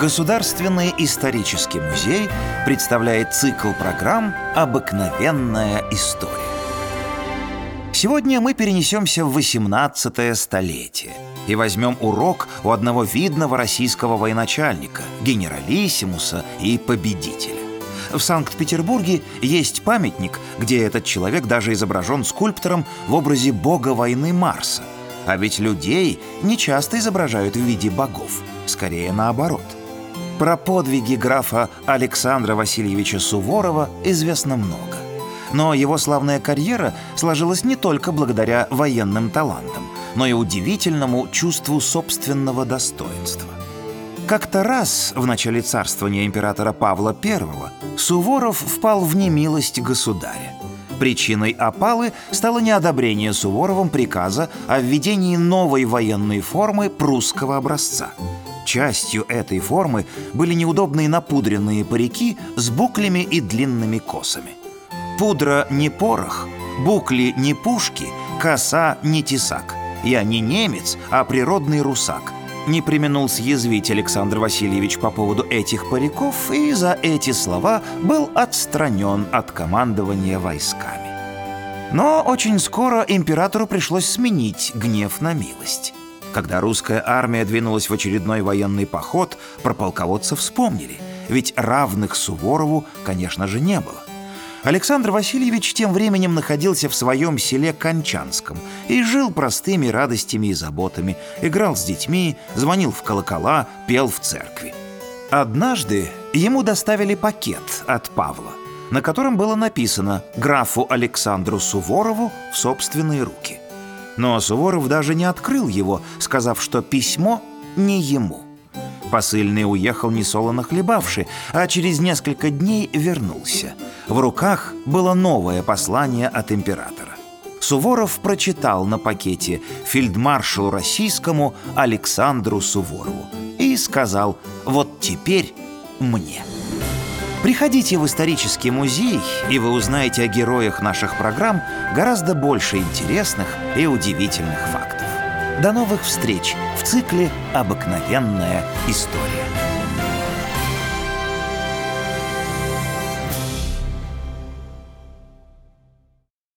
Государственный исторический музей представляет цикл программ «Обыкновенная история». Сегодня мы перенесемся в 18 столетие и возьмем урок у одного видного российского военачальника, генералиссимуса и победителя. В Санкт-Петербурге есть памятник, где этот человек даже изображен скульптором в образе бога войны Марса. А ведь людей не часто изображают в виде богов, скорее наоборот – про подвиги графа Александра Васильевича Суворова известно много. Но его славная карьера сложилась не только благодаря военным талантам, но и удивительному чувству собственного достоинства. Как-то раз в начале царствования императора Павла I Суворов впал в немилость государя. Причиной опалы стало неодобрение Суворовым приказа о введении новой военной формы прусского образца – Частью этой формы были неудобные напудренные парики с буклями и длинными косами. Пудра не порох, букли не пушки, коса не тесак. Я не немец, а природный русак. Не применул съязвить Александр Васильевич по поводу этих париков и за эти слова был отстранен от командования войсками. Но очень скоро императору пришлось сменить гнев на милость. Когда русская армия двинулась в очередной военный поход, про полководца вспомнили, ведь равных Суворову, конечно же, не было. Александр Васильевич тем временем находился в своем селе Кончанском и жил простыми радостями и заботами, играл с детьми, звонил в колокола, пел в церкви. Однажды ему доставили пакет от Павла, на котором было написано «Графу Александру Суворову в собственные руки». Но Суворов даже не открыл его, сказав, что письмо не ему. Посыльный уехал несолоно хлебавший, а через несколько дней вернулся. В руках было новое послание от императора. Суворов прочитал на пакете фельдмаршалу российскому Александру Суворову и сказал «Вот теперь мне». Приходите в исторический музей, и вы узнаете о героях наших программ гораздо больше интересных и удивительных фактов. До новых встреч в цикле «Обыкновенная история».